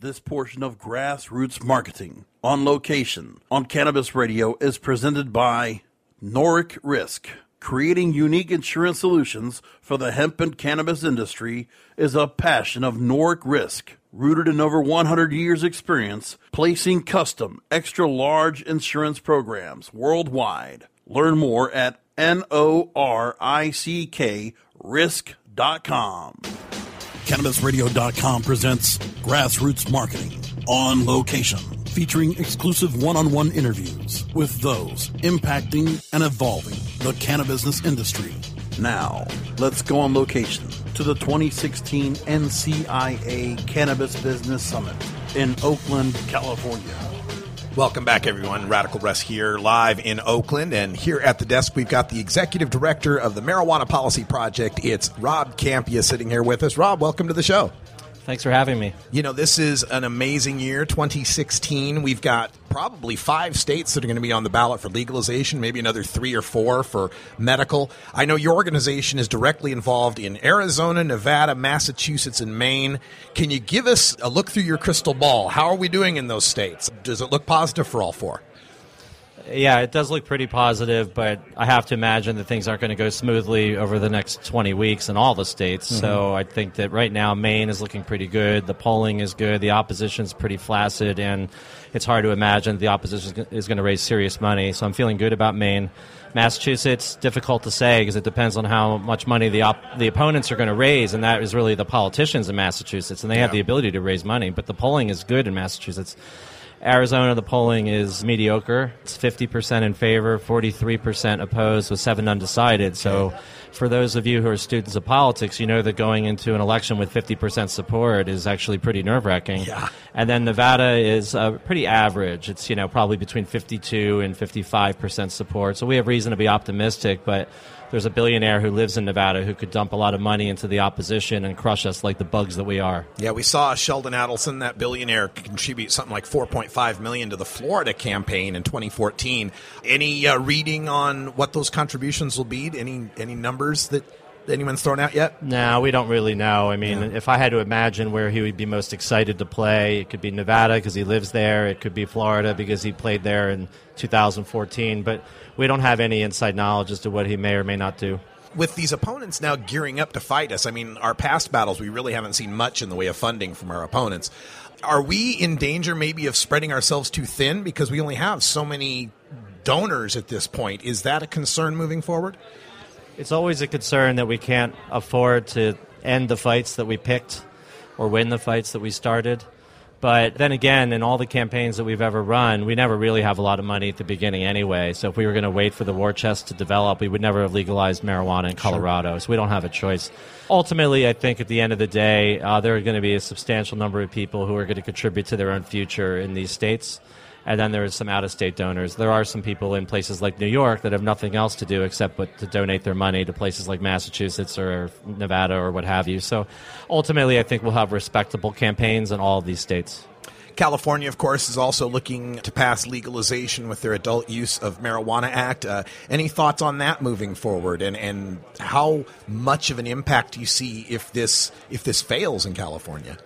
This portion of Grassroots Marketing on location on Cannabis Radio is presented by Noric Risk. Creating unique insurance solutions for the hemp and cannabis industry is a passion of Noric Risk. Rooted in over 100 years' experience, placing custom, extra large insurance programs worldwide. Learn more at N O R I C K risk.com. CannabisRadio.com presents Grassroots Marketing on location, featuring exclusive one on one interviews with those impacting and evolving the cannabis industry. Now, let's go on location to the 2016 NCIA Cannabis Business Summit in Oakland, California. Welcome back, everyone. Radical Russ here, live in Oakland. And here at the desk, we've got the executive director of the Marijuana Policy Project. It's Rob Kampia sitting here with us. Rob, welcome to the show. Thanks for having me. You know, this is an amazing year, 2016. We've got probably five states that are going to be on the ballot for legalization, maybe another three or four for medical. I know your organization is directly involved in Arizona, Nevada, Massachusetts, and Maine. Can you give us a look through your crystal ball? How are we doing in those states? Does it look positive for all four? Yeah, it does look pretty positive, but I have to imagine that things aren't going to go smoothly over the next 20 weeks in all the states. Mm-hmm. So I think that right now Maine is looking pretty good. The polling is good. The opposition is pretty flaccid, and it's hard to imagine the opposition is going to raise serious money. So I'm feeling good about Maine. Massachusetts, difficult to say because it depends on how much money the op- the opponents are going to raise, and that is really the politicians in Massachusetts, and they yeah. have the ability to raise money. But the polling is good in Massachusetts. Arizona, the polling is mediocre. It's 50% in favor, 43% opposed, with seven undecided. So, for those of you who are students of politics, you know that going into an election with 50% support is actually pretty nerve wracking. Yeah. And then Nevada is uh, pretty average. It's, you know, probably between 52 and 55% support. So, we have reason to be optimistic, but there's a billionaire who lives in Nevada who could dump a lot of money into the opposition and crush us like the bugs that we are. Yeah, we saw Sheldon Adelson, that billionaire, contribute something like 4.5 million to the Florida campaign in 2014. Any uh, reading on what those contributions will be? Any any numbers that anyone's thrown out yet? No, we don't really know. I mean, yeah. if I had to imagine where he would be most excited to play, it could be Nevada because he lives there. It could be Florida because he played there in 2014. But we don't have any inside knowledge as to what he may or may not do with these opponents now gearing up to fight us, I mean, our past battles, we really haven't seen much in the way of funding from our opponents. Are we in danger maybe of spreading ourselves too thin because we only have so many donors at this point? Is that a concern moving forward? It's always a concern that we can't afford to end the fights that we picked or win the fights that we started. But then again, in all the campaigns that we've ever run, we never really have a lot of money at the beginning anyway. So if we were going to wait for the war chest to develop, we would never have legalized marijuana in Colorado. Sure. So we don't have a choice. Ultimately, I think at the end of the day, uh, there are going to be a substantial number of people who are going to contribute to their own future in these states and then there's some out of state donors. There are some people in places like New York that have nothing else to do except but to donate their money to places like Massachusetts or Nevada or what have you. So ultimately, I think we'll have respectable campaigns in all of these states. California, of course, is also looking to pass legalization with their Adult Use of Marijuana Act. Uh, any thoughts on that moving forward, and, and how much of an impact do you see if this if this fails in California?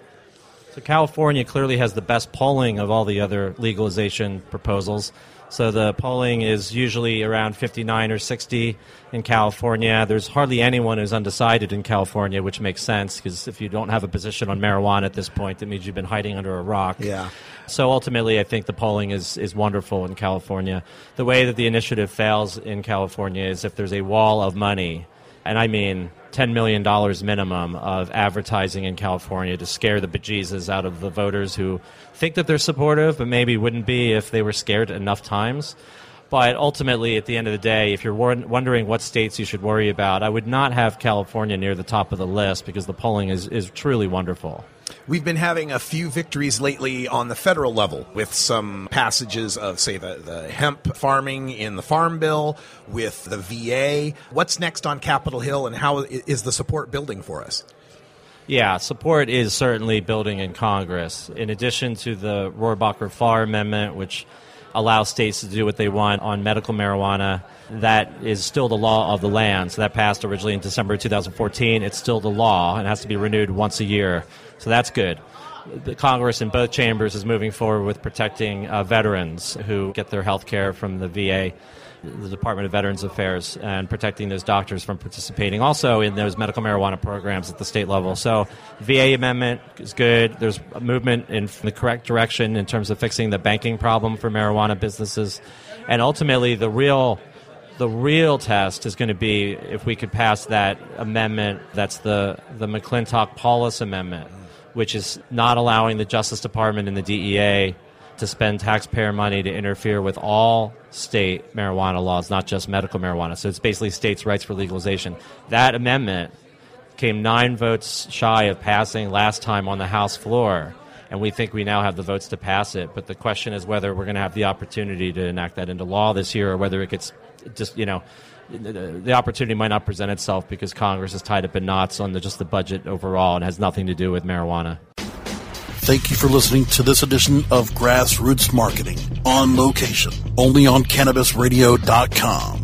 So California clearly has the best polling of all the other legalization proposals. So the polling is usually around 59 or 60 in California. There's hardly anyone who's undecided in California, which makes sense because if you don't have a position on marijuana at this point, that means you've been hiding under a rock. Yeah. So ultimately, I think the polling is, is wonderful in California. The way that the initiative fails in California is if there's a wall of money, and I mean $10 million minimum of advertising in California to scare the bejesus out of the voters who think that they're supportive, but maybe wouldn't be if they were scared enough times. But ultimately, at the end of the day, if you're wondering what states you should worry about, I would not have California near the top of the list because the polling is, is truly wonderful. We've been having a few victories lately on the federal level with some passages of, say, the, the hemp farming in the Farm Bill, with the VA. What's next on Capitol Hill, and how is the support building for us? Yeah, support is certainly building in Congress. In addition to the Rohrabacher-Farr Amendment, which allows states to do what they want on medical marijuana, that is still the law of the land. So that passed originally in December 2014. It's still the law and has to be renewed once a year. So that's good. The Congress in both chambers is moving forward with protecting uh, veterans who get their health care from the VA, the Department of Veterans Affairs, and protecting those doctors from participating also in those medical marijuana programs at the state level. So, VA amendment is good. There's a movement in the correct direction in terms of fixing the banking problem for marijuana businesses. And ultimately, the real the real test is going to be if we could pass that amendment that's the, the McClintock Polis amendment which is not allowing the Justice Department and the DEA to spend taxpayer money to interfere with all state marijuana laws, not just medical marijuana. So it's basically states' rights for legalization. That amendment came nine votes shy of passing last time on the House floor. And we think we now have the votes to pass it. But the question is whether we're going to have the opportunity to enact that into law this year or whether it gets just, you know, the opportunity might not present itself because Congress is tied up in knots on the, just the budget overall and has nothing to do with marijuana. Thank you for listening to this edition of Grassroots Marketing on location, only on CannabisRadio.com.